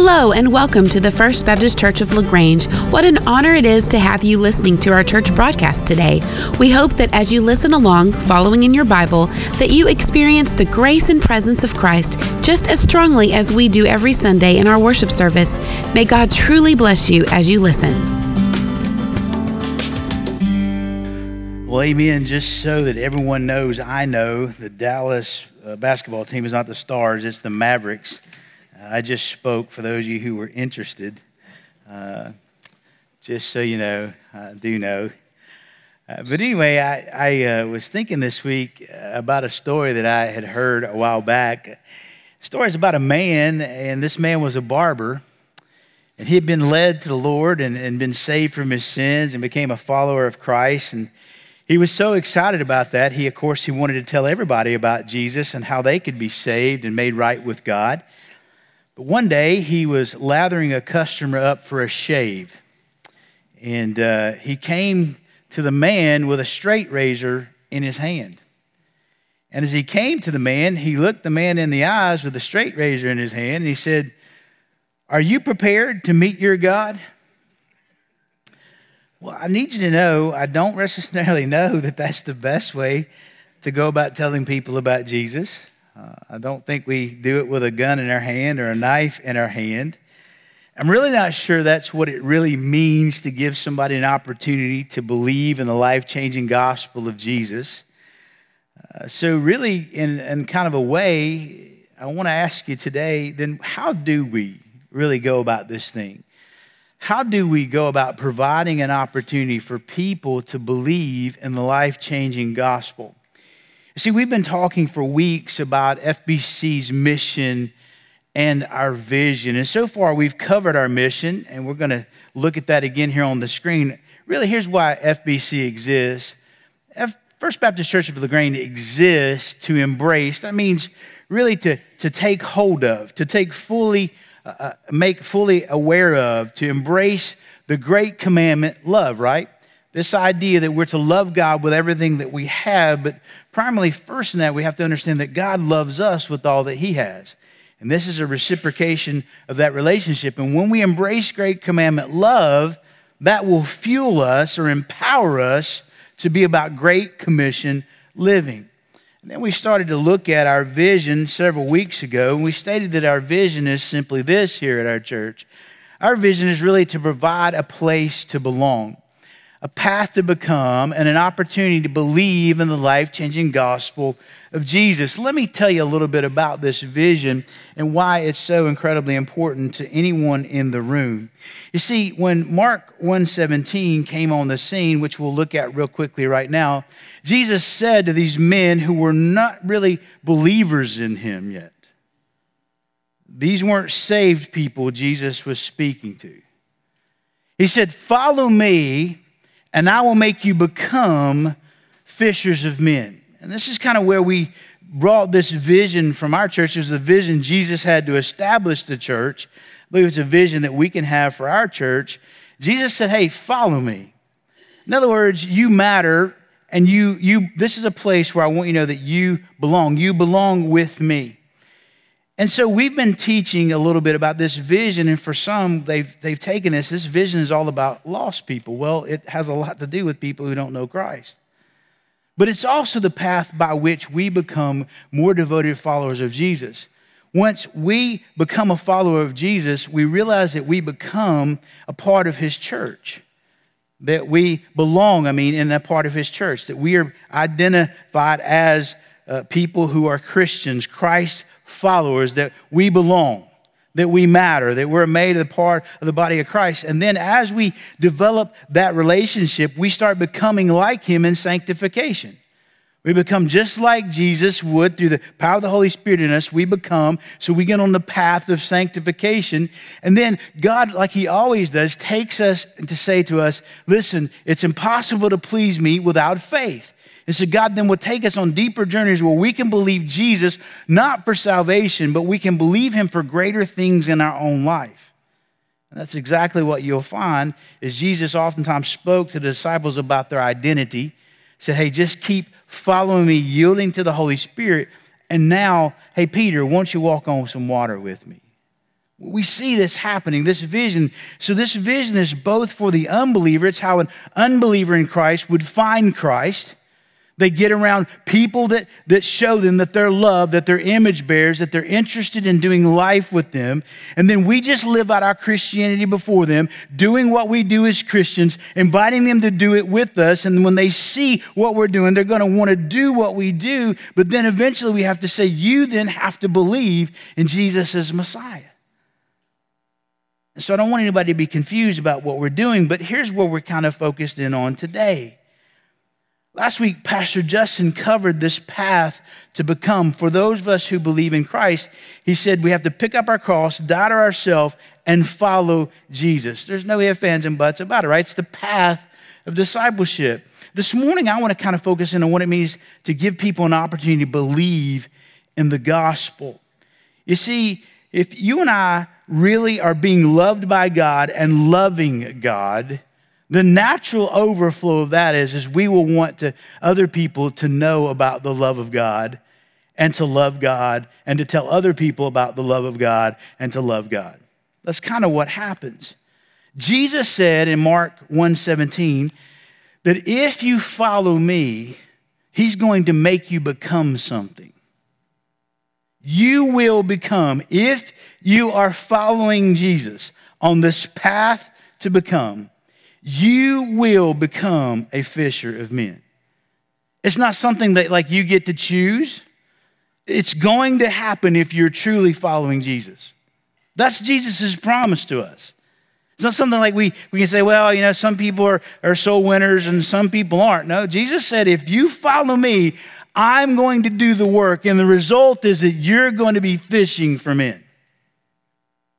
Hello, and welcome to the First Baptist Church of LaGrange. What an honor it is to have you listening to our church broadcast today. We hope that as you listen along, following in your Bible, that you experience the grace and presence of Christ just as strongly as we do every Sunday in our worship service. May God truly bless you as you listen. Well, amen. Just so that everyone knows, I know the Dallas uh, basketball team is not the Stars, it's the Mavericks. I just spoke for those of you who were interested. Uh, just so you know, I do know. Uh, but anyway, I, I uh, was thinking this week about a story that I had heard a while back. The story is about a man, and this man was a barber. And he had been led to the Lord and, and been saved from his sins and became a follower of Christ. And he was so excited about that. He, of course, he wanted to tell everybody about Jesus and how they could be saved and made right with God. But one day he was lathering a customer up for a shave. And uh, he came to the man with a straight razor in his hand. And as he came to the man, he looked the man in the eyes with the straight razor in his hand and he said, Are you prepared to meet your God? Well, I need you to know I don't necessarily know that that's the best way to go about telling people about Jesus. Uh, I don't think we do it with a gun in our hand or a knife in our hand. I'm really not sure that's what it really means to give somebody an opportunity to believe in the life changing gospel of Jesus. Uh, so, really, in, in kind of a way, I want to ask you today then, how do we really go about this thing? How do we go about providing an opportunity for people to believe in the life changing gospel? See, we've been talking for weeks about FBC's mission and our vision. And so far, we've covered our mission, and we're going to look at that again here on the screen. Really, here's why FBC exists. First Baptist Church of LaGrange exists to embrace, that means really to, to take hold of, to take fully, uh, uh make fully aware of, to embrace the great commandment, love, right? This idea that we're to love God with everything that we have, but primarily, first in that, we have to understand that God loves us with all that He has. And this is a reciprocation of that relationship. And when we embrace great commandment love, that will fuel us or empower us to be about great commission living. And then we started to look at our vision several weeks ago, and we stated that our vision is simply this here at our church. Our vision is really to provide a place to belong a path to become, and an opportunity to believe in the life changing gospel of Jesus. Let me tell you a little bit about this vision and why it's so incredibly important to anyone in the room. You see, when Mark 1:17 came on the scene, which we'll look at real quickly right now, Jesus said to these men who were not really believers in him yet. These weren't saved people Jesus was speaking to. He said, "Follow me, and I will make you become fishers of men. And this is kind of where we brought this vision from our church. It was a vision Jesus had to establish the church. I believe it's a vision that we can have for our church. Jesus said, Hey, follow me. In other words, you matter, and you, you, this is a place where I want you to know that you belong. You belong with me. And so we've been teaching a little bit about this vision, and for some, they've, they've taken this. This vision is all about lost people. Well, it has a lot to do with people who don't know Christ. But it's also the path by which we become more devoted followers of Jesus. Once we become a follower of Jesus, we realize that we become a part of his church. That we belong, I mean, in that part of his church. That we are identified as uh, people who are Christians, Christ followers, that we belong, that we matter, that we're made a part of the body of Christ. And then as we develop that relationship, we start becoming like Him in sanctification. We become just like Jesus would through the power of the Holy Spirit in us. We become, so we get on the path of sanctification. And then God, like He always does, takes us to say to us, listen, it's impossible to please me without faith. And so God then will take us on deeper journeys where we can believe Jesus not for salvation, but we can believe him for greater things in our own life. And that's exactly what you'll find is Jesus oftentimes spoke to the disciples about their identity, said, hey, just keep following me, yielding to the Holy Spirit. And now, hey, Peter, won't you walk on some water with me? We see this happening, this vision. So, this vision is both for the unbeliever, it's how an unbeliever in Christ would find Christ. They get around people that, that show them that they're loved, that they're image bearers, that they're interested in doing life with them. And then we just live out our Christianity before them, doing what we do as Christians, inviting them to do it with us. And when they see what we're doing, they're going to want to do what we do. But then eventually we have to say, You then have to believe in Jesus as Messiah. So I don't want anybody to be confused about what we're doing, but here's where we're kind of focused in on today. Last week, Pastor Justin covered this path to become. For those of us who believe in Christ, he said we have to pick up our cross, die to ourselves, and follow Jesus. There's no ifs, ands, and buts about it, right? It's the path of discipleship. This morning, I want to kind of focus in on what it means to give people an opportunity to believe in the gospel. You see, if you and I really are being loved by God and loving God, the natural overflow of that is, is we will want to other people to know about the love of God and to love God and to tell other people about the love of God and to love God. That's kind of what happens. Jesus said in Mark 1:17 that if you follow me, he's going to make you become something. You will become if you are following Jesus on this path to become you will become a fisher of men. It's not something that like you get to choose. It's going to happen if you're truly following Jesus. That's Jesus' promise to us. It's not something like we, we can say, well, you know, some people are, are soul winners and some people aren't. No, Jesus said, if you follow me, I'm going to do the work, and the result is that you're going to be fishing for men.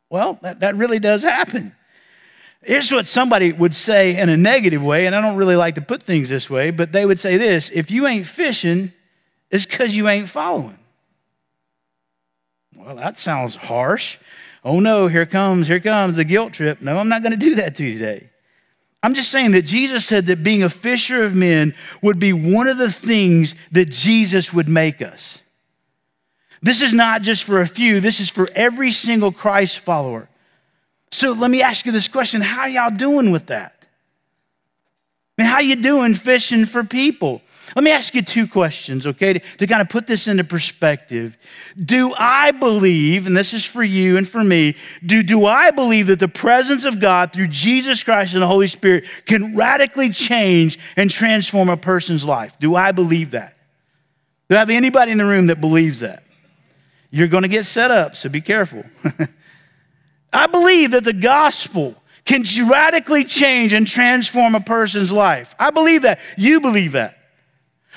Well, that, that really does happen. Here's what somebody would say in a negative way, and I don't really like to put things this way, but they would say this if you ain't fishing, it's because you ain't following. Well, that sounds harsh. Oh no, here comes, here comes the guilt trip. No, I'm not going to do that to you today. I'm just saying that Jesus said that being a fisher of men would be one of the things that Jesus would make us. This is not just for a few, this is for every single Christ follower. So let me ask you this question How y'all doing with that? I mean, how you doing fishing for people? Let me ask you two questions, okay, to, to, kind of put this into perspective. Do I believe, and this is for you and for me, do, do I believe that the presence of God through Jesus Christ and the Holy Spirit can radically change and transform a person's life? Do I believe that? Do I have anybody in the room that believes that? You're going to get set up, so be careful. I believe that the gospel can radically change and transform a person's life. I believe that. You believe that.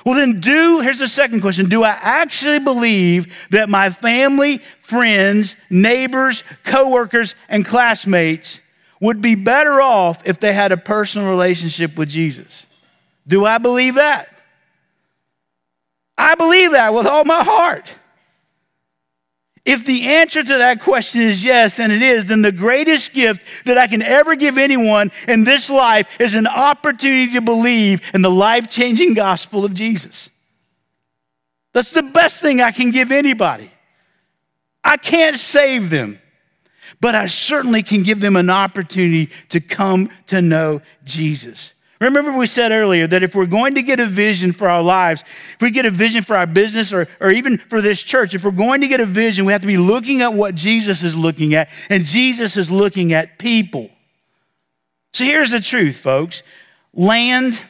Well, then, do, here's the second question Do I actually believe that my family, friends, neighbors, coworkers, and classmates would be better off if they had a personal relationship with Jesus? Do I believe that? I believe that with all my heart. If the answer to that question is yes, and it is, then the greatest gift that I can ever give anyone in this life is an opportunity to believe in the life changing gospel of Jesus. That's the best thing I can give anybody. I can't save them, but I certainly can give them an opportunity to come to know Jesus. Remember, we said earlier that if we're going to get a vision for our lives, if we get a vision for our business or, or even for this church, if we're going to get a vision, we have to be looking at what Jesus is looking at, and Jesus is looking at people. So here's the truth, folks land,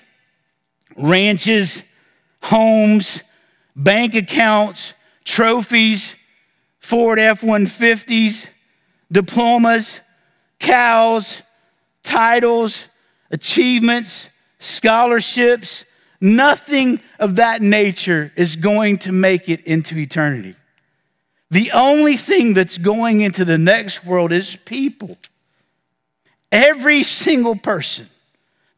ranches, homes, bank accounts, trophies, Ford F 150s, diplomas, cows, titles, achievements, scholarships, nothing of that nature is going to make it into eternity. The only thing that's going into the next world is people. Every single person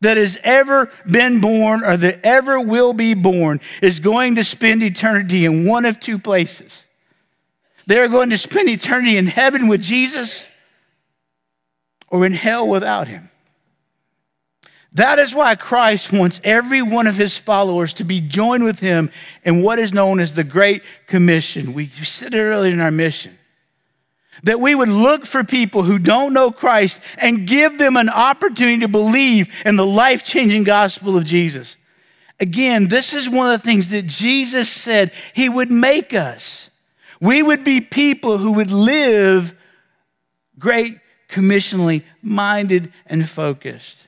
that has ever been born or that ever will be born is going to spend eternity in one of two places. They're going to spend eternity in heaven with Jesus or in hell without him. That is why Christ wants every one of his followers to be joined with him in what is known as the Great Commission. We said it earlier in our mission. that we would look for people who don't know Christ and give them an opportunity to believe in the life changing gospel of Jesus. Again, this is one of the things that Jesus said he would make us. We would be people who would live great commissionally minded and focused.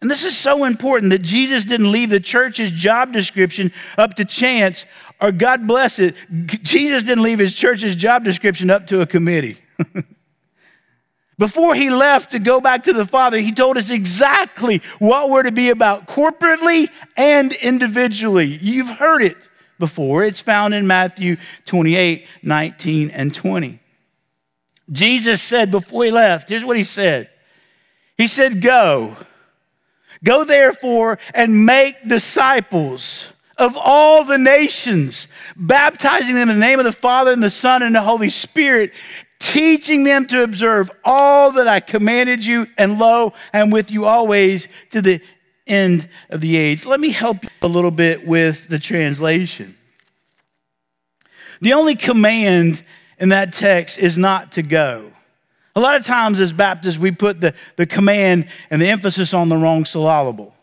And this is so important that Jesus didn't leave the church's job description up to chance, or God bless it, Jesus didn't leave his church's job description up to a committee. Before he left to go back to the Father, he told us exactly what we're to be about corporately and individually. You've heard it before. It's found in Matthew 28 19 and 20. Jesus said before he left, here's what he said He said, Go, go therefore and make disciples of all the nations, baptizing them in the name of the Father and the Son and the Holy Spirit, teaching them to observe all that I commanded you, and lo, I'm with you always to the end of the age. Let me help you a little bit with the translation. The only command in that text is not to go. A lot of times as Baptists, we put the, the command and the emphasis on the wrong syllable.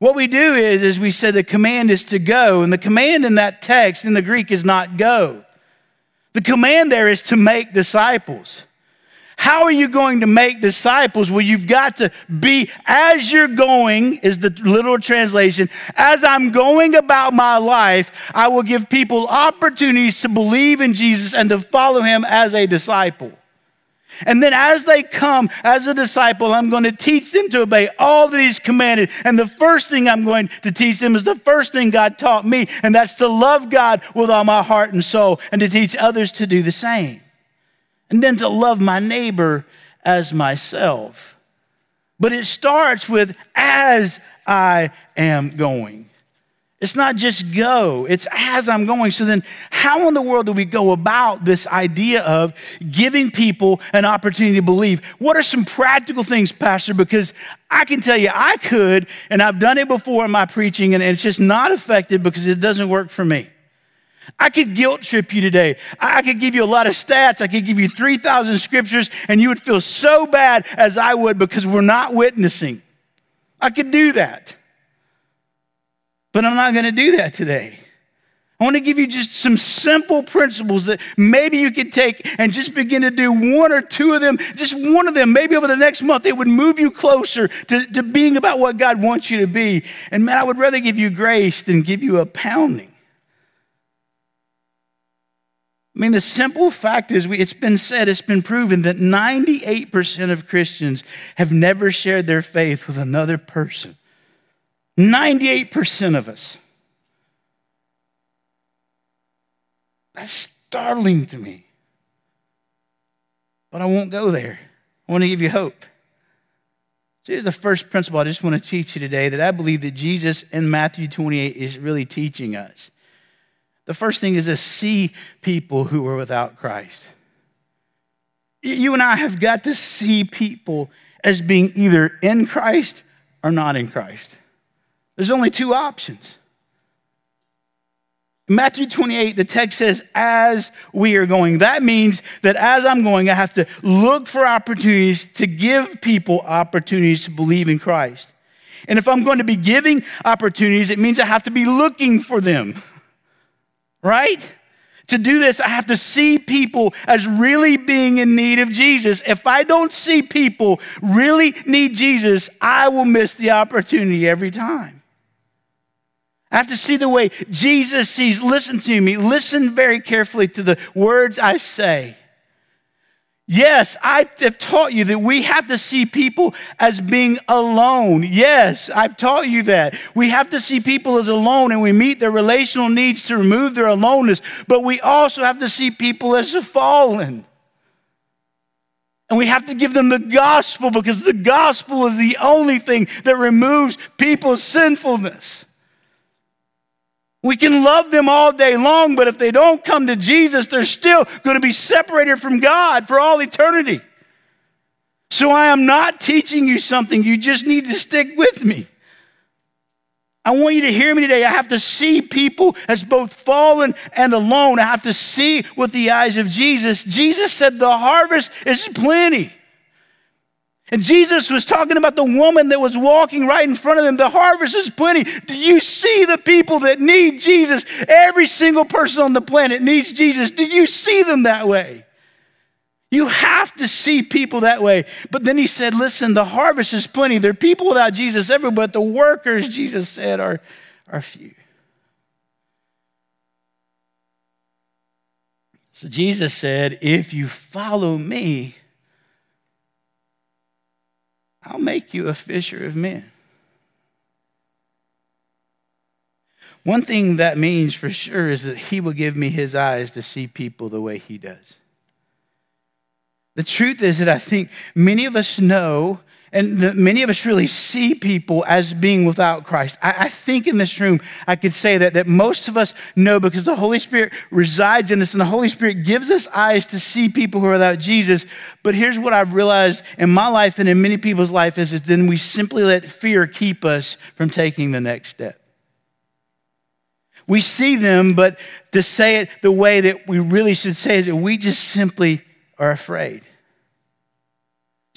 What we do is, is we say the command is to go, and the command in that text in the Greek is not go. The command there is to make disciples. How are you going to make disciples? Well, you've got to be as you're going, is the literal translation. As I'm going about my life, I will give people opportunities to believe in Jesus and to follow him as a disciple. And then as they come as a disciple, I'm going to teach them to obey all that He's commanded. And the first thing I'm going to teach them is the first thing God taught me, and that's to love God with all my heart and soul and to teach others to do the same and then to love my neighbor as myself. But it starts with as I am going. It's not just go, it's as I'm going. So then, how in the world do we go about this idea of giving people an opportunity to believe? What are some practical things, Pastor? Because I can tell you, I could, and I've done it before in my preaching, and it's just not effective because it doesn't work for me. I could guilt trip you today. I could give you a lot of stats. I could give you 3,000 scriptures, and you would feel so bad as I would because we're not witnessing. I could do that. But I'm not going to do that today. I want to give you just some simple principles that maybe you could take and just begin to do one or two of them, just one of them. Maybe over the next month, it would move you closer to, to being about what God wants you to be. And man, I would rather give you grace than give you a pounding. I mean, the simple fact is, we, it's been said, it's been proven that 98% of Christians have never shared their faith with another person. 98% of us. That's startling to me. But I won't go there. I want to give you hope. So here's the first principle I just want to teach you today that I believe that Jesus in Matthew 28 is really teaching us. The first thing is to see people who are without Christ. You and I have got to see people as being either in Christ or not in Christ. There's only two options. Matthew 28, the text says, as we are going. That means that as I'm going, I have to look for opportunities to give people opportunities to believe in Christ. And if I'm going to be giving opportunities, it means I have to be looking for them right? To do this, I have to see people as really being in need of Jesus. If I don't see people really need Jesus, I will miss the opportunity every time. I have to see the way Jesus sees. Listen to me. Listen very carefully to the words I say. Yes, I have taught you that we have to see people as being alone. Yes, I've taught you that. We have to see people as alone and we meet their relational needs to remove their aloneness, but we also have to see people as fallen. And we have to give them the gospel because the gospel is the only thing that removes people's sinfulness. We can love them all day long, but if they don't come to Jesus, they're still going to be separated from God for all eternity. So I am not teaching you something. You just need to stick with me. I want you to hear me today. I have to see people as both fallen and alone. I have to see with the eyes of Jesus. Jesus said, The harvest is plenty. And Jesus was talking about the woman that was walking right in front of them. The harvest is plenty. Do you see the people that need Jesus? Every single person on the planet needs Jesus. Do you see them that way? You have to see people that way. But then he said, Listen, the harvest is plenty. There are people without Jesus everywhere, but the workers, Jesus said, are, are few. So Jesus said, If you follow me, I'll make you a fisher of men. One thing that means for sure is that he will give me his eyes to see people the way he does. The truth is that I think many of us know, and the, many of us really see people as being without Christ. I, I, think in this room, I could say that, that most of us know because the Holy Spirit resides in us, and the Holy Spirit gives us eyes to see people who are without Jesus. But here's what I've realized in my life and in many people's life is that then we simply let fear keep us from taking the next step. We see them, but to say it the way that we really should say is that we just simply are afraid.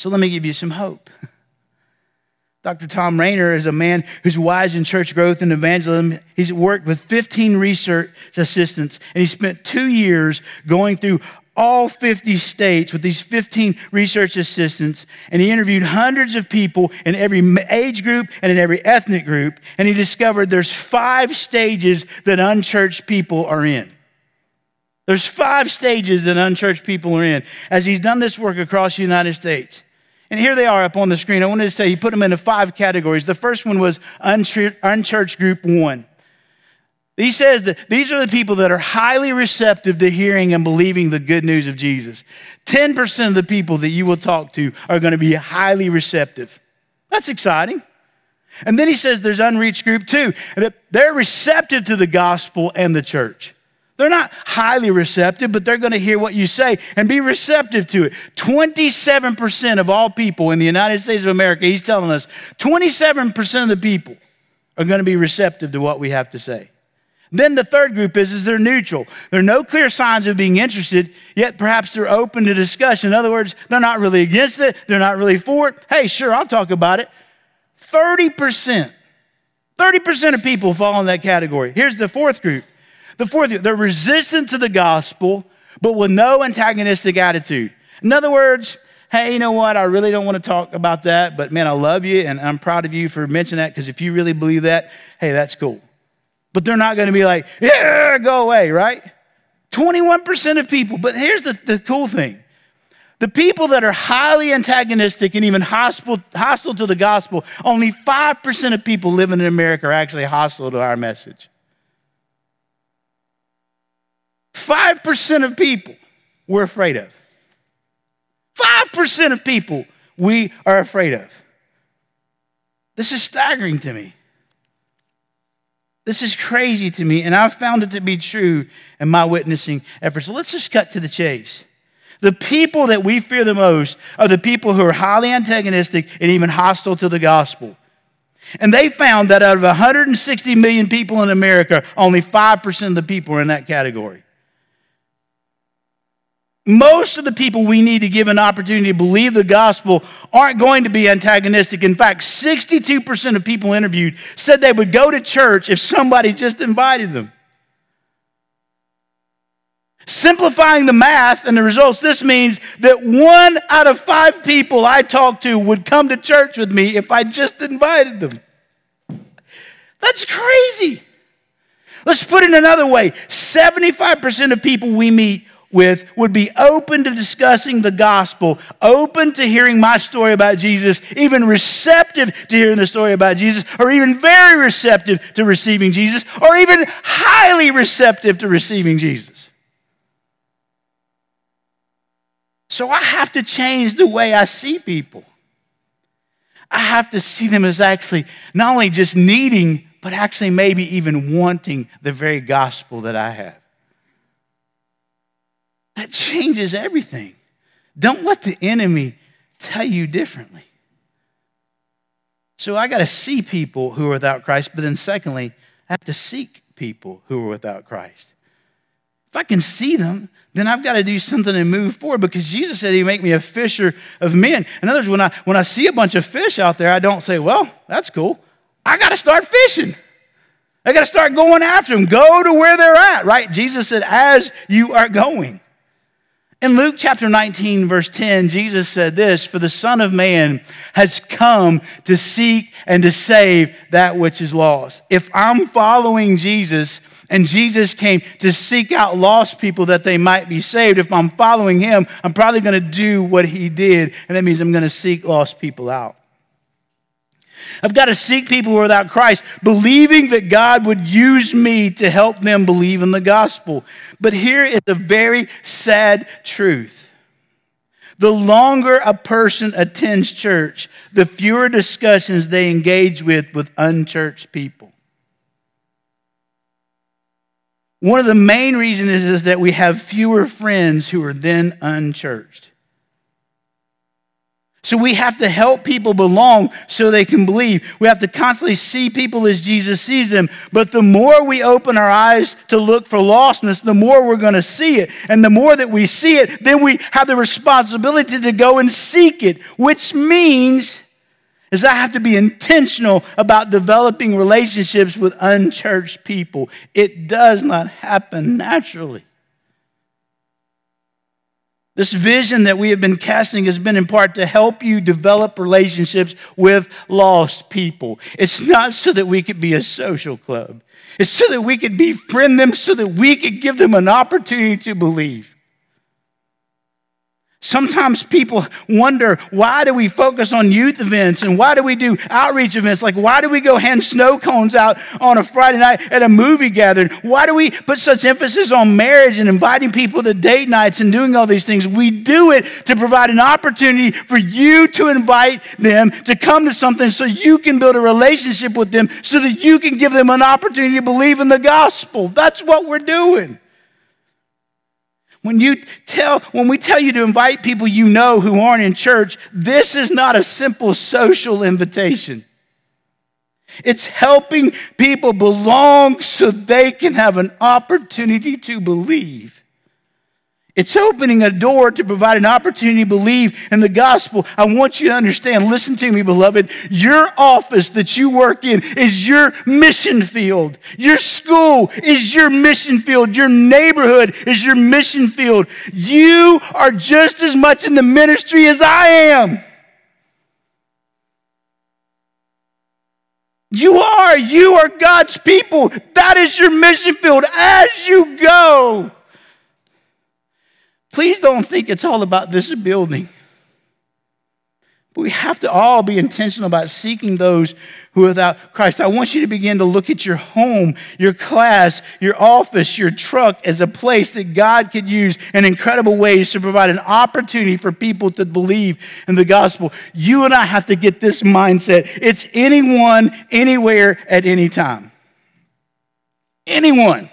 So let me give you some hope. Dr. Thom Rainer is a man who's wise in church growth and evangelism. He's worked with 15 research assistants, and he spent two years going through all 50 states with these 15 research assistants, and he interviewed hundreds of people in every age group and in every ethnic group, and he discovered there's five stages that unchurched people are in. There's five stages that unchurched people are in as he's done this work across the United States. And here they are up on the screen. I wanted to say he put them into five categories. The first one was unchurched group one. He says that these are the people that are highly receptive to hearing and believing the good news of Jesus. 10% of the people that you will talk to are going to be highly receptive. That's exciting. And then he says there's unreached group two, that they're receptive to the gospel and the church. They're not highly receptive, but they're going to hear what you say and be receptive to it. 27% of all people in the United States of America, he's telling us, 27% of the people are going to be receptive to what we have to say. Then the third group is, is they're neutral. There are no clear signs of being interested, yet perhaps they're open to discussion. In other words, they're not really against it, they're not really for it. Hey, sure, I'll talk about it. 30%. 30% of people fall in that category. Here's the fourth group the fourth, they're resistant to the gospel, but with no antagonistic attitude. In other words, hey, you know what? I really don't want to talk about that, but man, I love you and I'm proud of you for mentioning that because if you really believe that, hey, that's cool. But they're not going to be like, yeah, go away, right? 21% of people. But here's the, the cool thing the people that are highly antagonistic and even hostile, hostile to the gospel, only 5% of people living in America are actually hostile to our message. 5% of people we're afraid of. 5% of people we are afraid of. This is staggering to me. This is crazy to me, and I've found it to be true in my witnessing efforts. Let's just cut to the chase. The people that we fear the most are the people who are highly antagonistic and even hostile to the gospel. And they found that out of 160 million people in America, only 5% of the people are in that category. Most of the people we need to give an opportunity to believe the gospel aren't going to be antagonistic. In fact, 62% of people interviewed said they would go to church if somebody just invited them. Simplifying the math and the results, this means that one out of five people I talk to would come to church with me if I just invited them. That's crazy. Let's put it another way 75% of people we meet with would be open to discussing the gospel, open to hearing my story about Jesus, even receptive to hearing the story about Jesus, or even very receptive to receiving Jesus, or even highly receptive to receiving Jesus. So I have to change the way I see people. I have to see them as actually not only just needing, but actually maybe even wanting the very gospel that I have. That changes everything. Don't let the enemy tell you differently. So I got to see people who are without Christ, but then secondly, I have to seek people who are without Christ. If I can see them, then I've got to do something and move forward because Jesus said he'd make me a fisher of men. In other words, when I, when I see a bunch of fish out there, I don't say, well, that's cool. I got to start fishing. I got to start going after them. Go to where they're at, right? Jesus said, as you are going. In Luke chapter 19, verse 10, Jesus said this For the Son of Man has come to seek and to save that which is lost. If I'm following Jesus, and Jesus came to seek out lost people that they might be saved. If I'm following him, I'm probably going to do what he did, and that means I'm going to seek lost people out. I've got to seek people who are without Christ, believing that God would use me to help them believe in the gospel. But here is a very sad truth. The longer a person attends church, the fewer discussions they engage with with unchurched people. One of the main reasons is, is that we have fewer friends who are then unchurched. So we have to help people belong so they can believe. We have to constantly see people as Jesus sees them. But the more we open our eyes to look for lostness, the more we're going to see it. And the more that we see it, then we have the responsibility to go and seek it, which means is I have to be intentional about developing relationships with unchurched people. It does not happen naturally. This vision that we have been casting has been in part to help you develop relationships with lost people. It's not so that we could be a social club. It's so that we could befriend them, so that we could give them an opportunity to believe. Sometimes people wonder why do we focus on youth events and why do we do outreach events? Like, why do we go hand snow cones out on a Friday night at a movie gathering? Why do we put such emphasis on marriage and inviting people to date nights and doing all these things? We do it to provide an opportunity for you to invite them to come to something so you can build a relationship with them so that you can give them an opportunity to believe in the gospel. That's what we're doing. When you tell, when we tell you to invite people you know who aren't in church, this is not a simple social invitation. It's helping people belong so they can have an opportunity to believe. It's opening a door to provide an opportunity to believe in the gospel. I want you to understand, listen to me, beloved. Your office that you work in is your mission field. Your school is your mission field. Your neighborhood is your mission field. You are just as much in the ministry as I am. You are. You are God's people. That is your mission field as you go. Please don't think it's all about this building. But we have to all be intentional about seeking those who are without Christ. I want you to begin to look at your home, your class, your office, your truck as a place that God could use in incredible ways to provide an opportunity for people to believe in the gospel. You and I have to get this mindset. It's anyone, anywhere, at any time. Anyone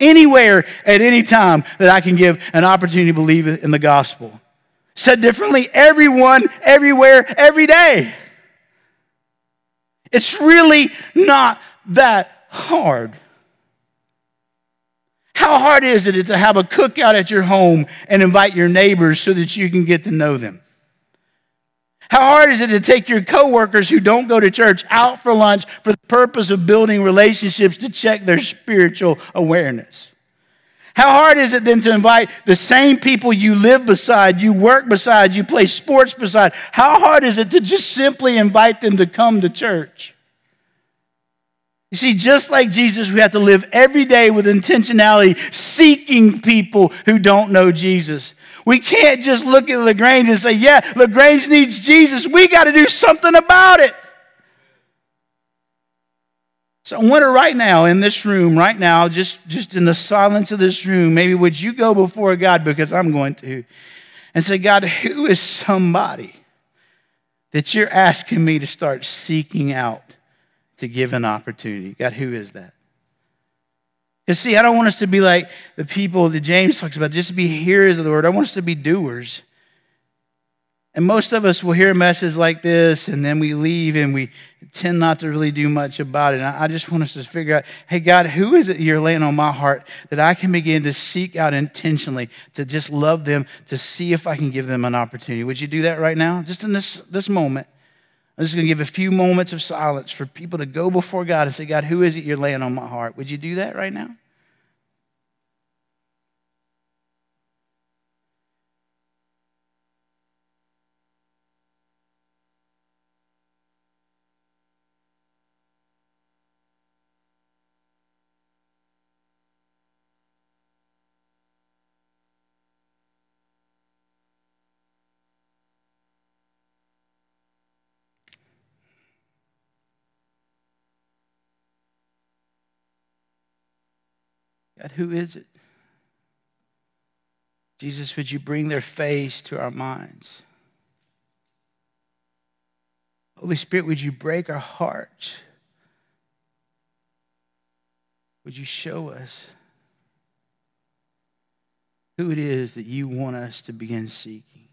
anywhere at any time that I can give an opportunity to believe in the gospel. Said differently, everyone, everywhere, every day. It's really not that hard. How hard is it to have a cookout at your home and invite your neighbors so that you can get to know them? How hard is it to take your coworkers who don't go to church out for lunch for the purpose of building relationships to check their spiritual awareness? How hard is it then to invite the same people you live beside, you work beside, you play sports beside? How hard is it to just simply invite them to come to church? You see, just like Jesus, we have to live every day with intentionality, seeking people who don't know Jesus. We can't just look at LaGrange and say, yeah, LaGrange needs Jesus. We got to do something about it. So I wonder right now in this room, right now, just, just in the silence of this room, maybe would you go before God, because I'm going to, and say, God, who is somebody that you're asking me to start seeking out to give an opportunity? God, who is that? Because, see, I don't want us to be like the people that James talks about, just to be hearers of the word. I want us to be doers. And most of us will hear a message like this and then we leave and we tend not to really do much about it. And I just want us to figure out hey, God, who is it you're laying on my heart that I can begin to seek out intentionally to just love them, to see if I can give them an opportunity? Would you do that right now? Just in this, this moment. I'm just going to give a few moments of silence for people to go before God and say, God, who is it you're laying on my heart? Would you do that right now? God, who is it? Jesus, would you bring their face to our minds? Holy Spirit, would you break our hearts? Would you show us who it is that you want us to begin seeking?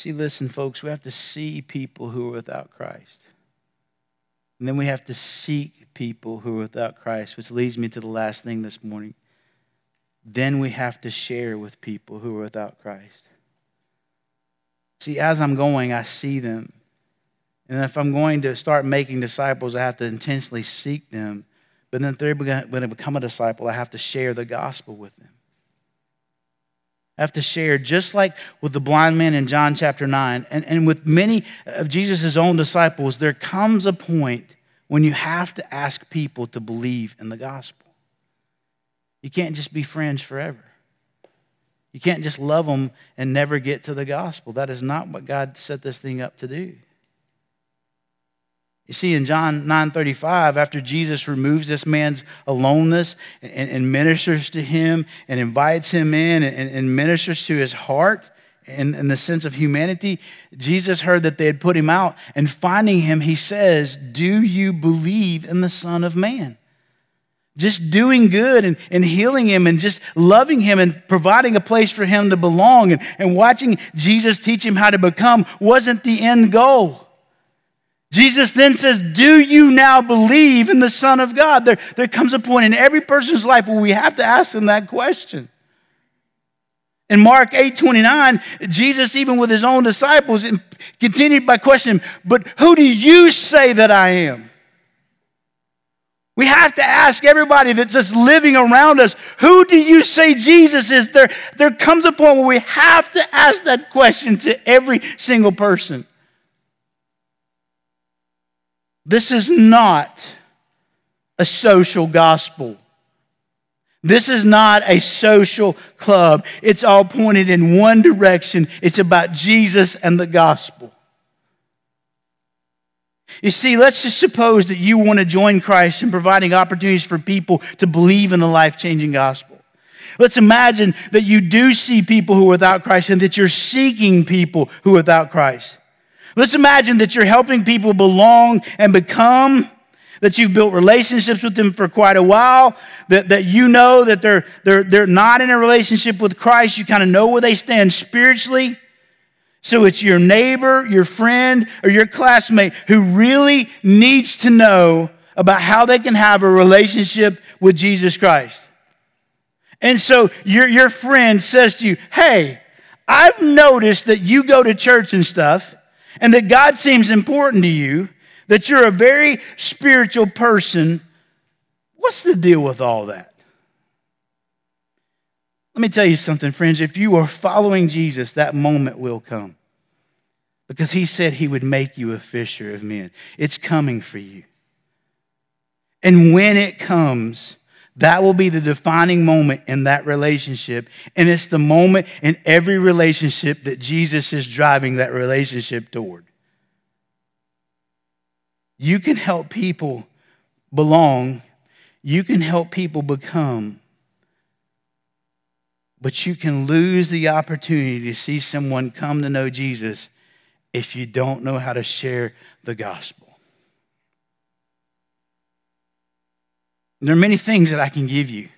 See, listen, folks, we have to see people who are without Christ. And then we have to seek people who are without Christ, which leads me to the last thing this morning. Then we have to share with people who are without Christ. See, as I'm going, I see them. And if I'm going to start making disciples, I have to intentionally seek them. But then if they're going to become a disciple, I have to share the gospel with them have to share, just like with the blind man in John chapter 9, and, and with many of Jesus' own disciples, there comes a point when you have to ask people to believe in the gospel. You can't just be friends forever. You can't just love them and never get to the gospel. That is not what God set this thing up to do. You see, in John 9:35, after Jesus removes this man's aloneness and, and, ministers to him and invites him in and, and ministers to his heart in the sense of humanity, Jesus heard that they had put him out. And finding him, he says, Do you believe in the Son of Man? Just doing good and, and healing him and just loving him and providing a place for him to belong and, and watching Jesus teach him how to become wasn't the end goal. Jesus then says, Do you now believe in the Son of God? There, there comes a point in every person's life where we have to ask them that question. In Mark 8 29, Jesus, even with his own disciples, continued by questioning, But who do you say that I am? We have to ask everybody that's just living around us, Who do you say Jesus is? There, there comes a point where we have to ask that question to every single person. This is not a social gospel. This is not a social club. It's all pointed in one direction. It's about Jesus and the gospel. You see, let's just suppose that you want to join Christ in providing opportunities for people to believe in the life changing gospel. Let's imagine that you do see people who are without Christ and that you're seeking people who are without Christ. Let's imagine that you're helping people belong and become, that you've built relationships with them for quite a while, that, that you know that they're, they're, they're not in a relationship with Christ. You kind of know where they stand spiritually. So it's your neighbor, your friend, or your classmate who really needs to know about how they can have a relationship with Jesus Christ. And so your, your friend says to you, Hey, I've noticed that you go to church and stuff and that God seems important to you, that you're a very spiritual person, what's the deal with all that? Let me tell you something, friends. If you are following Jesus, that moment will come because he said he would make you a fisher of men. It's coming for you. And when it comes, that will be the defining moment in that relationship. And it's the moment in every relationship that Jesus is driving that relationship toward. You can help people belong, you can help people become, but you can lose the opportunity to see someone come to know Jesus if you don't know how to share the gospel. There are many things that I can give you.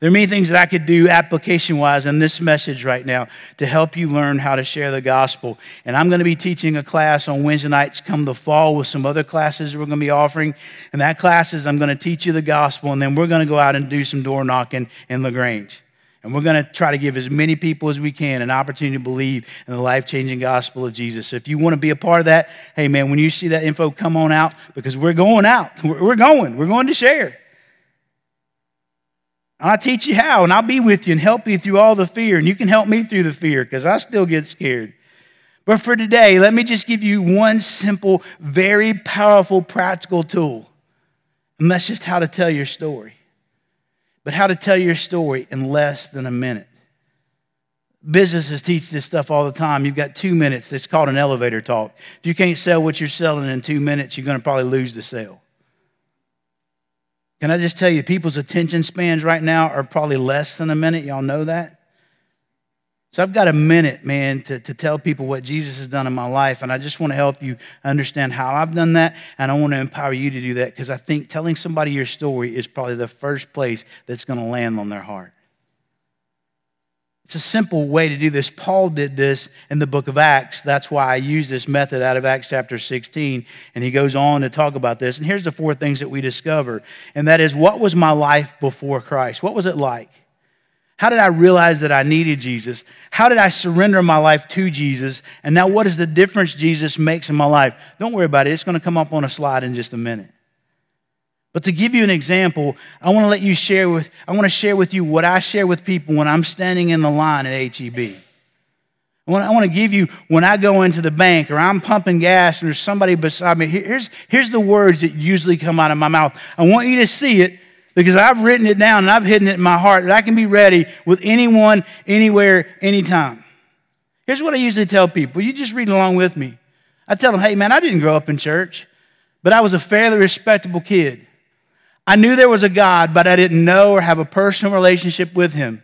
There are many things that I could do application wise in this message right now to help you learn how to share the gospel. And I'm going to be teaching a class on Wednesday nights come the fall with some other classes we're going to be offering. And that class is I'm going to teach you the gospel, and then we're going to go out and do some door knocking in LaGrange. And we're going to try to give as many people as we can an opportunity to believe in the life changing gospel of Jesus. So if you want to be a part of that, hey man, when you see that info, come on out because we're going out. We're going. We're going to share. I'll teach you how, and I'll be with you and help you through all the fear, and you can help me through the fear because I still get scared. But for today, let me just give you one simple, very powerful, practical tool. And that's just how to tell your story. But how to tell your story in less than a minute. Businesses teach this stuff all the time. You've got two minutes. It's called an elevator talk. If you can't sell what you're selling in two minutes, you're going to probably lose the sale. Can I just tell you, people's attention spans right now are probably less than a minute. Y'all know that? So I've got a minute, man, to, to tell people what Jesus has done in my life. And I just want to help you understand how I've done that. And I want to empower you to do that because I think telling somebody your story is probably the first place that's going to land on their heart. It's a simple way to do this. Paul did this in the book of Acts. That's why I use this method out of Acts chapter 16. And he goes on to talk about this. And here's the four things that we discover. And that is, what was my life before Christ? What was it like? How did I realize that I needed Jesus? How did I surrender my life to Jesus? And now, what is the difference Jesus makes in my life? Don't worry about it. It's going to come up on a slide in just a minute. But to give you an example, I want to let you share with, I want to share with you what I share with people when I'm standing in the line at HEB. I want, I want to give you when I go into the bank or I'm pumping gas and there's somebody beside me. Here's, here's the words that usually come out of my mouth. I want you to see it because I've written it down and I've hidden it in my heart that I can be ready with anyone, anywhere, anytime. Here's what I usually tell people. You just read along with me. I tell them, hey, man, I didn't grow up in church, but I was a fairly respectable kid. I knew there was a God, but I didn't know or have a personal relationship with him.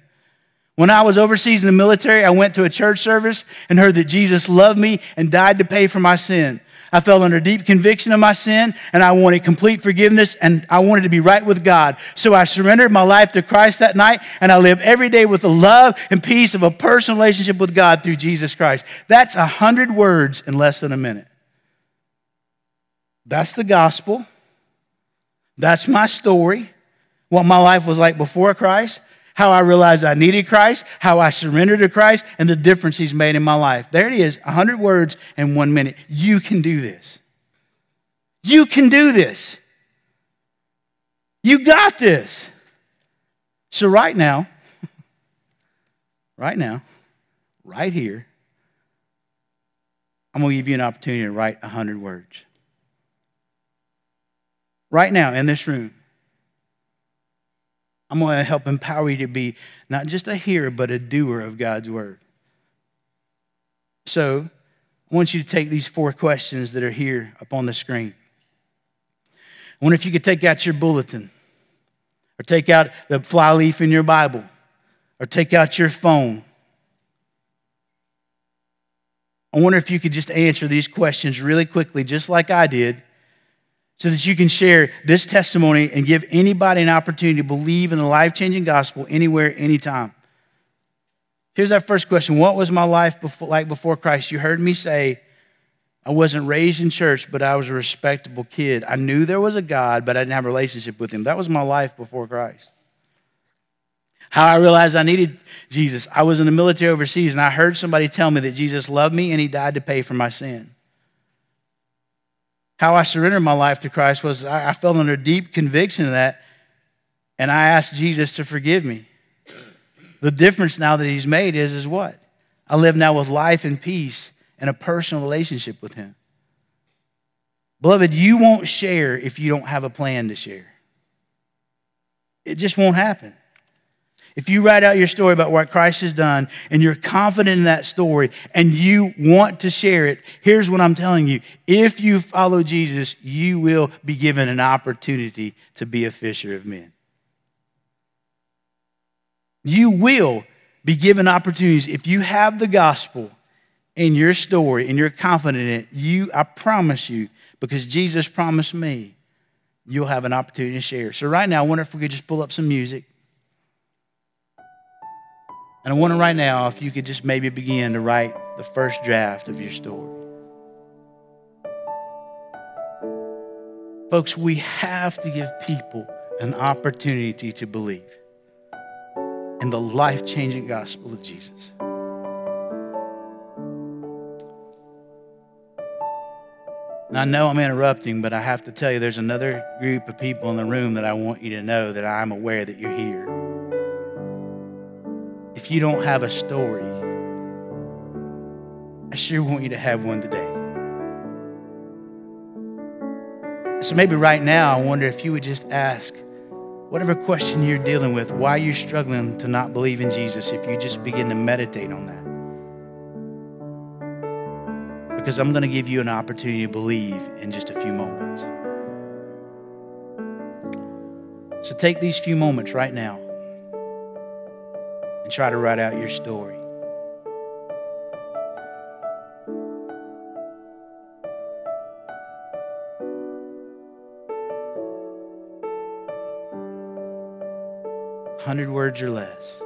When I was overseas in the military, I went to a church service and heard that Jesus loved me and died to pay for my sin. I fell under deep conviction of my sin and I wanted complete forgiveness and I wanted to be right with God. So I surrendered my life to Christ that night and I live every day with the love and peace of a personal relationship with God through Jesus Christ. That's a hundred words in less than a minute. That's the gospel. That's my story, what my life was like before Christ, how I realized I needed Christ, how I surrendered to Christ, and the difference He's made in my life. There it is, 100 words in one minute. You can do this. You can do this. You got this. So, right now, right now, right here, I'm going to give you an opportunity to write 100 words right now in this room. I'm going to help empower you to be not just a hearer, but a doer of God's word. So, I want you to take these four questions that are here up on the screen. I wonder if you could take out your bulletin, or take out the flyleaf in your Bible, or take out your phone. I wonder if you could just answer these questions really quickly, just like I did, so that you can share this testimony and give anybody an opportunity to believe in the life changing gospel anywhere, anytime. Here's that first question What was my life before, like before Christ? You heard me say, I wasn't raised in church, but I was a respectable kid. I knew there was a God, but I didn't have a relationship with Him. That was my life before Christ. How I realized I needed Jesus. I was in the military overseas, and I heard somebody tell me that Jesus loved me and He died to pay for my sin. How I surrendered my life to Christ was I, I felt under deep conviction of that, and I asked Jesus to forgive me. The difference now that He's made is, is what? I live now with life and peace and a personal relationship with Him. Beloved, you won't share if you don't have a plan to share. It just won't happen. If you write out your story about what Christ has done and you're confident in that story and you want to share it, here's what I'm telling you. If you follow Jesus, you will be given an opportunity to be a fisher of men. You will be given opportunities. If you have the gospel in your story and you're confident in it, you, I promise you, because Jesus promised me, you'll have an opportunity to share. So, right now, I wonder if we could just pull up some music. And I wonder right now if you could just maybe begin to write the first draft of your story. Folks, we have to give people an opportunity to believe in the life changing gospel of Jesus. And I know I'm interrupting, but I have to tell you there's another group of people in the room that I want you to know that I'm aware that you're here. If you don't have a story, I sure want you to have one today. So maybe right now, I wonder if you would just ask whatever question you're dealing with, why you're struggling to not believe in Jesus, if you just begin to meditate on that. Because I'm going to give you an opportunity to believe in just a few moments. So take these few moments right now and try to write out your story. Hundred words or less.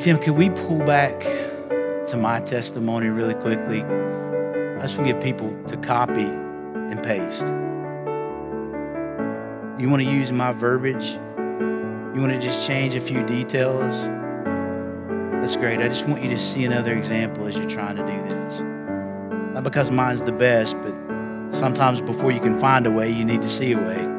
Tim, could we pull back to my testimony really quickly? I just want to get people to copy and paste. You want to use my verbiage? You want to just change a few details? That's great. I just want you to see another example as you're trying to do this. Not because mine's the best, but sometimes before you can find a way, you need to see a way.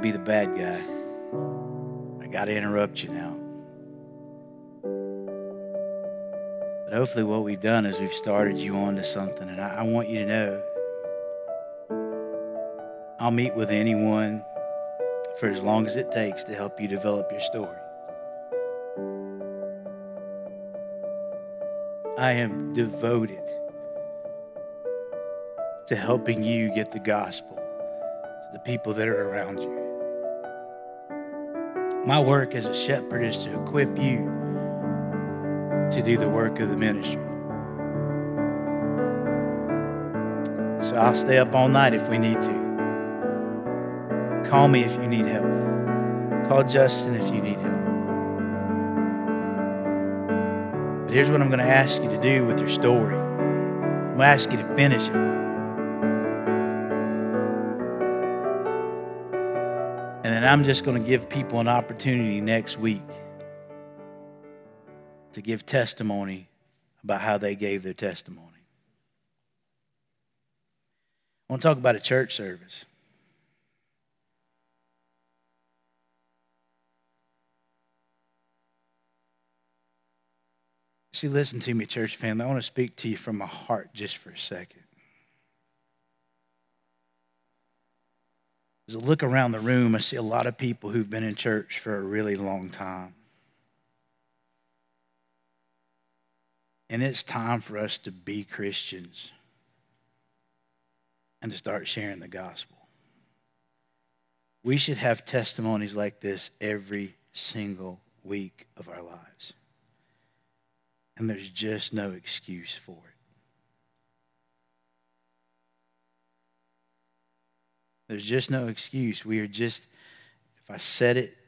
Be the bad guy. I got to interrupt you now. But hopefully, what we've done is we've started you on to something, and I, I want you to know I'll meet with anyone for as long as it takes to help you develop your story. I am devoted to helping you get the gospel to the people that are around you. My work as a shepherd is to equip you to do the work of the ministry. So I'll stay up all night if we need to. Call me if you need help. Call Justin if you need help. But here's what I'm going to ask you to do with your story I'm going to ask you to finish it. I'm just going to give people an opportunity next week to give testimony about how they gave their testimony. I want to talk about a church service. See, listen to me, church family. I want to speak to you from my heart just for a second. As I look around the room, I see a lot of people who've been in church for a really long time. And it's time for us to be Christians and to start sharing the gospel. We should have testimonies like this every single week of our lives. And there's just no excuse for it. There's just no excuse. We are just, if I said it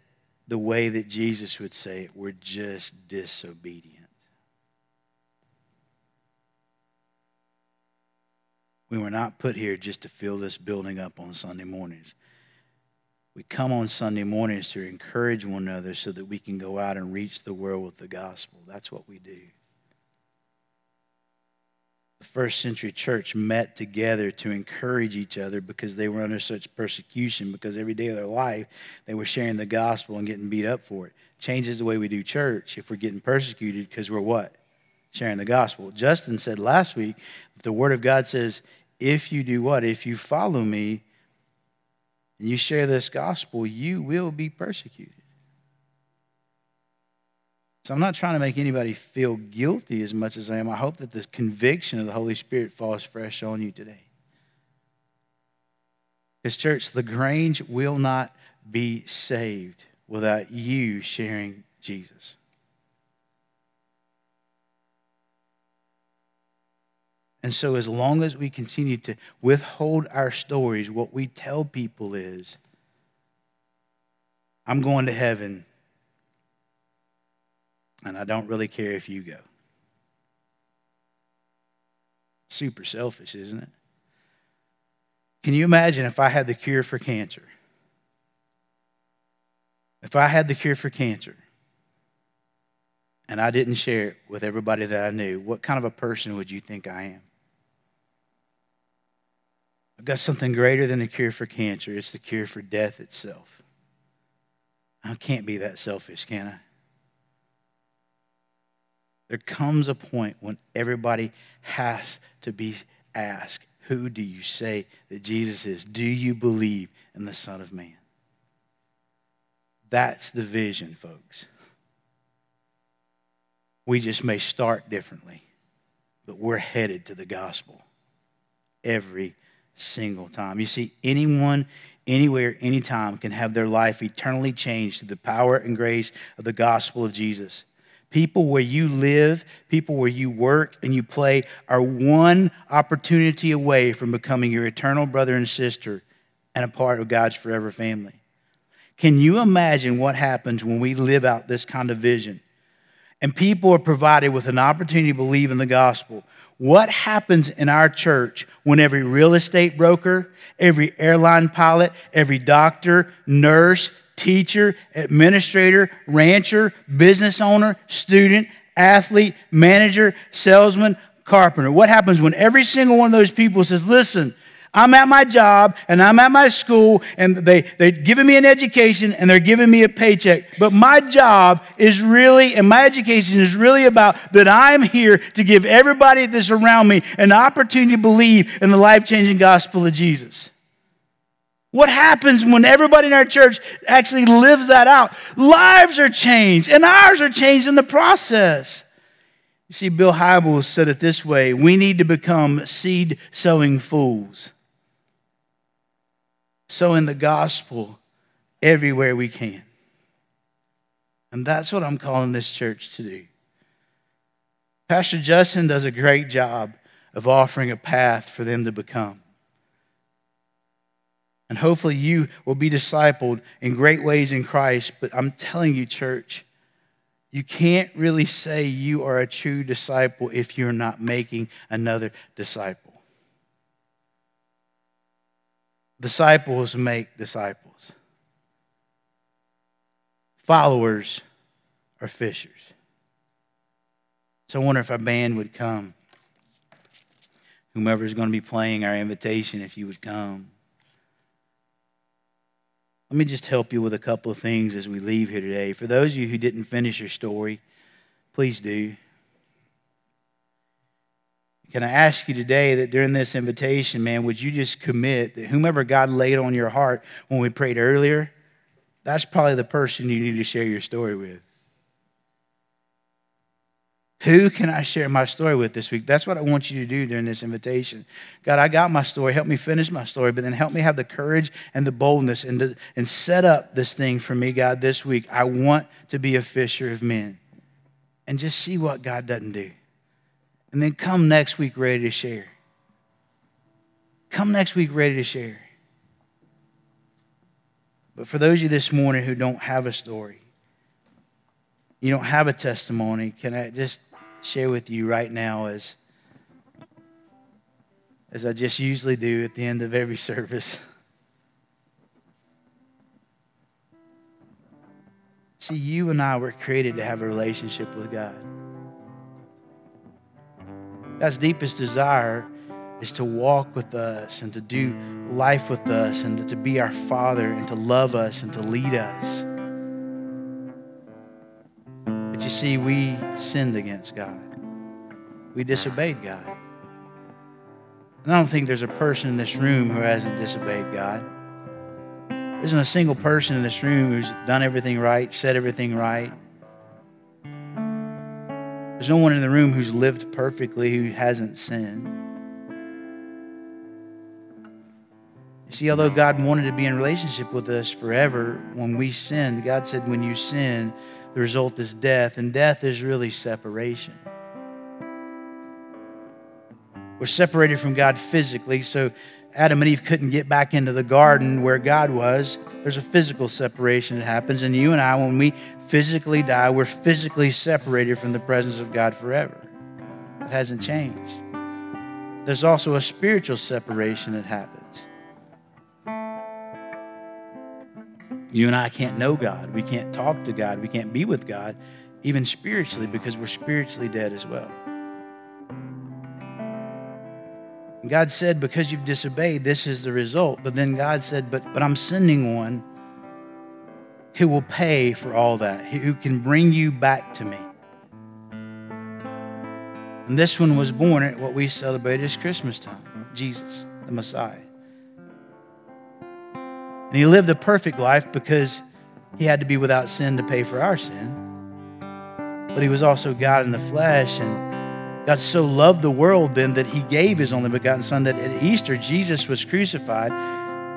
the way that Jesus would say it, we're just disobedient. We were not put here just to fill this building up on Sunday mornings. We come on Sunday mornings to encourage one another so that we can go out and reach the world with the gospel. That's what we do first century church met together to encourage each other because they were under such persecution because every day of their life they were sharing the gospel and getting beat up for it. Changes the way we do church if we're getting persecuted because we're what? Sharing the gospel. Justin said last week that the word of god says if you do what? If you follow me and you share this gospel you will be persecuted so I'm not trying to make anybody feel guilty as much as I am. I hope that the conviction of the Holy Spirit falls fresh on you today. Because, church, LaGrange will not be saved without you sharing Jesus. And so, as long as we continue to withhold our stories, what we tell people is, I'm going to heaven and I don't really care if you go. Super selfish, isn't it? Can you imagine if I had the cure for cancer? If I had the cure for cancer and I didn't share it with everybody that I knew, what kind of a person would you think I am? I've got something greater than the cure for cancer. It's the cure for death itself. I can't be that selfish, can I? There comes a point when everybody has to be asked, Who do you say that Jesus is? Do you believe in the Son of Man? That's the vision, folks. We just may start differently, but we're headed to the gospel every single time. You see, anyone, anywhere, anytime can have their life eternally changed through the power and grace of the gospel of Jesus. People where you live, people where you work and you play are one opportunity away from becoming your eternal brother and sister and a part of God's forever family. Can you imagine what happens when we live out this kind of vision? And people are provided with an opportunity to believe in the gospel. What happens in our church when every real estate broker, every airline pilot, every doctor, nurse, teacher, administrator, rancher, business owner, student, athlete, manager, salesman, carpenter. What happens when every single one of those people says, Listen, I'm at my job and I'm at my school and they, they're giving me an education and they're giving me a paycheck. But my job is really, and my education is really about that I'm here to give everybody that's around me an opportunity to believe in the life changing gospel of Jesus. What happens when everybody in our church actually lives that out? Lives are changed, and ours are changed in the process. You see, Bill Hybels said it this way we need to become seed sowing fools. Sowing the gospel everywhere we can. And that's what I'm calling this church to do. Pastor Justin does a great job of offering a path for them to become. And hopefully you will be discipled in great ways in Christ. But I'm telling you, church, you can't really say you are a true disciple if you're not making another disciple. Disciples make disciples, followers are fishers. So I wonder if our band would come. whomever is going to be playing our invitation, if you would come. Let me just help you with a couple of things as we leave here today. For those of you who didn't finish your story, please do. Can I ask you today that during this invitation, man, would you just commit that whomever God laid on your heart when we prayed earlier, that's probably the person you need to share your story with. Who can I share my story with this week? That's what I want you to do during this invitation. God, I got my story. Help me finish my story, but then help me have the courage and the boldness and, to, and set up this thing for me, God, this week. I want to be a fisher of men. And just see what God doesn't do. And then come next week ready to share. Come next week ready to share. But for those of you this morning who don't have a story, you don't have a testimony, can I just share with you right now as as I just usually do at the end of every service. See, you and I were created to have a relationship with God. God's deepest desire is to walk with us and to do life with us and to be our Father and to love us and to lead us. But you see, we sinned against God, we disobeyed God. And I don't think there's a person in this room who hasn't disobeyed God. There isn't a single person in this room who's done everything right, said everything right. There's no one in the room who's lived perfectly who hasn't sinned. You see, although God wanted to be in relationship with us forever, when we sinned, God said, when you sin, the result is death, and death is really separation. We're separated from God physically, so Adam and Eve couldn't get back into the garden where God was. There's a physical separation that happens. And you and I, when we physically die, we're physically separated from the presence of God forever. It hasn't changed. There's also a spiritual separation that happens. You and I can't know God. We can't talk to God. We can't be with God, even spiritually, because we're spiritually dead as well. And God said, Because you've disobeyed, this is the result. But then God said, But, but I'm sending one who will pay for all that, who can bring you back to me. And this one was born at what we celebrate as Christmas time Jesus, the Messiah. And he lived a perfect life because he had to be without sin to pay for our sin. But he was also God in the flesh. And God so loved the world then that he gave his only begotten Son that at Easter, Jesus was crucified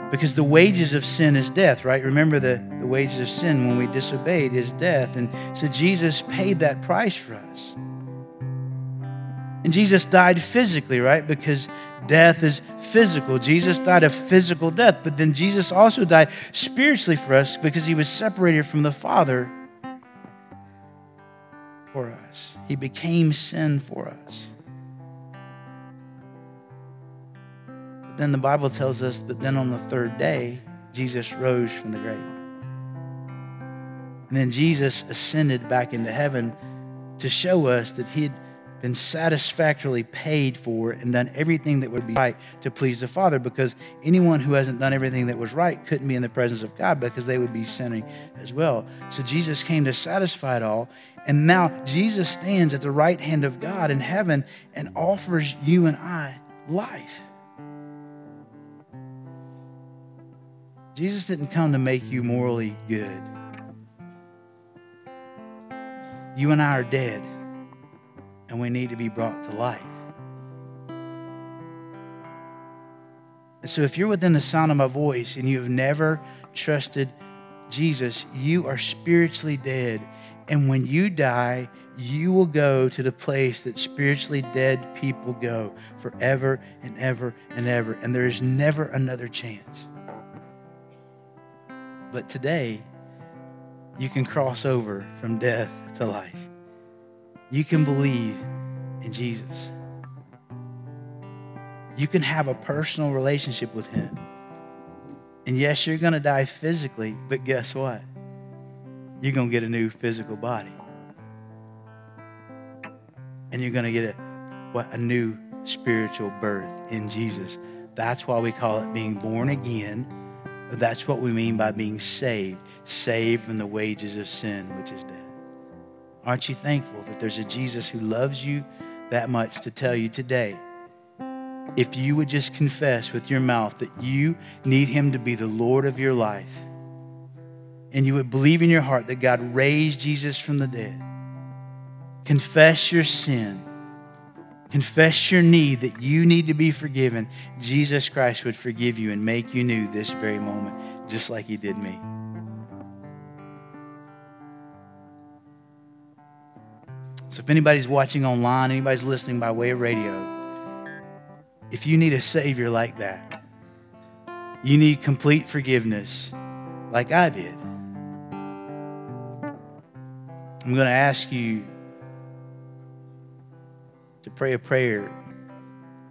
because the wages of sin is death, right? Remember the, the wages of sin when we disobeyed is death. And so Jesus paid that price for us. And Jesus died physically, right? Because death is physical. Jesus died a physical death, but then Jesus also died spiritually for us because he was separated from the Father for us. He became sin for us. But then the Bible tells us, but then on the third day, Jesus rose from the grave. And then Jesus ascended back into heaven to show us that he had been satisfactorily paid for and done everything that would be right to please the Father because anyone who hasn't done everything that was right couldn't be in the presence of God because they would be sinning as well. So Jesus came to satisfy it all. And now Jesus stands at the right hand of God in heaven and offers you and I life. Jesus didn't come to make you morally good. You and I are dead and we need to be brought to life. And so, if you're within the sound of my voice and you have never trusted Jesus, you are spiritually dead. And when you die, you will go to the place that spiritually dead people go forever and ever and ever. And there is never another chance. But today, you can cross over from death to life you can believe in Jesus. You can have a personal relationship with Him. And yes, you're going to die physically, but guess what? You're going to get a new physical body. And you're going to get a, what, a new spiritual birth in Jesus. That's why we call it being born again. That's what we mean by being saved, saved from the wages of sin, which is death. Aren't you thankful that there's a Jesus who loves you that much to tell you today? If you would just confess with your mouth that you need Him to be the Lord of your life, and you would believe in your heart that God raised Jesus from the dead, confess your sin, confess your need that you need to be forgiven, Jesus Christ would forgive you and make you new this very moment, just like He did me. So if anybody's watching online, anybody's listening by way of radio, if you need a Savior like that, you need complete forgiveness like I did. I'm going to ask you to pray a prayer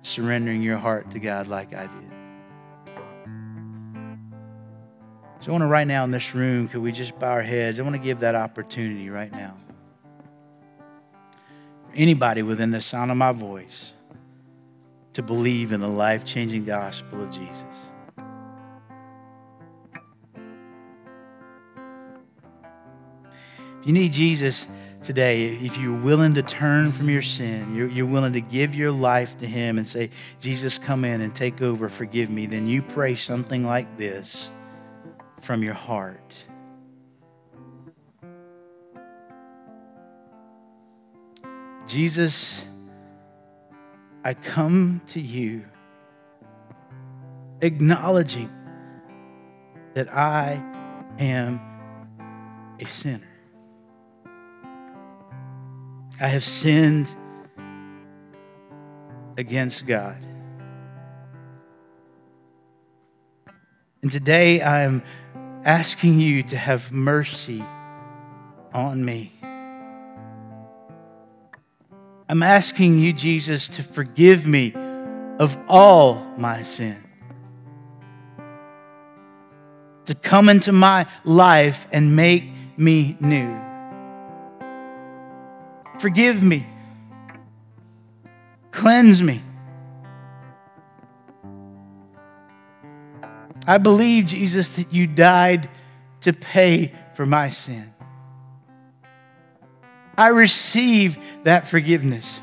surrendering your heart to God like I did. So I want to right now in this room, could we just bow our heads? I want to give that opportunity right now anybody within the sound of my voice to believe in the life changing gospel of Jesus. If you need Jesus today, if you're willing to turn from your sin, you're, you're willing to give your life to Him and say, Jesus, come in and take over, forgive me, then you pray something like this from your heart. Jesus, I come to you acknowledging that I am a sinner. I have sinned against God. And today I am asking you to have mercy on me. I'm asking you, Jesus, to forgive me of all my sin. To come into my life and make me new. Forgive me. Cleanse me. I believe, Jesus, that you died to pay for my sin. I receive that forgiveness.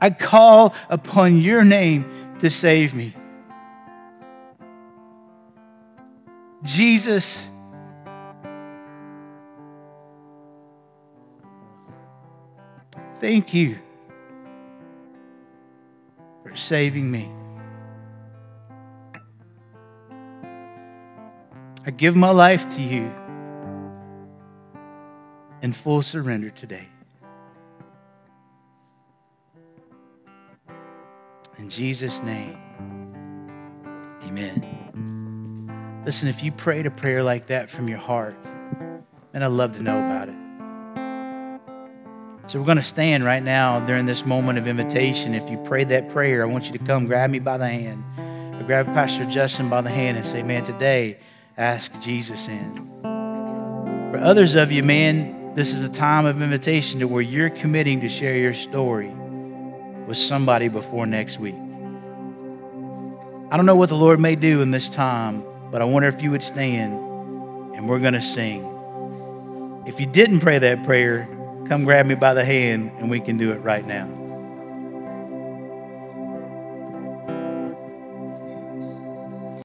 I call upon your name to save me. Jesus, thank you for saving me. I give my life to you in full surrender today. In Jesus' name, amen. Listen, if you prayed a prayer like that from your heart, and I'd love to know about it. So we're going to stand right now during this moment of invitation. If you prayed that prayer, I want you to come grab me by the hand or grab Pastor Justin by the hand and say, Man, today ask Jesus in. For others of you, man, this is a time of invitation to where you're committing to share your story with somebody before next week. I don't know what the Lord may do in this time, but I wonder if you would stand and we're going to sing. If you didn't pray that prayer, come grab me by the hand and we can do it right now.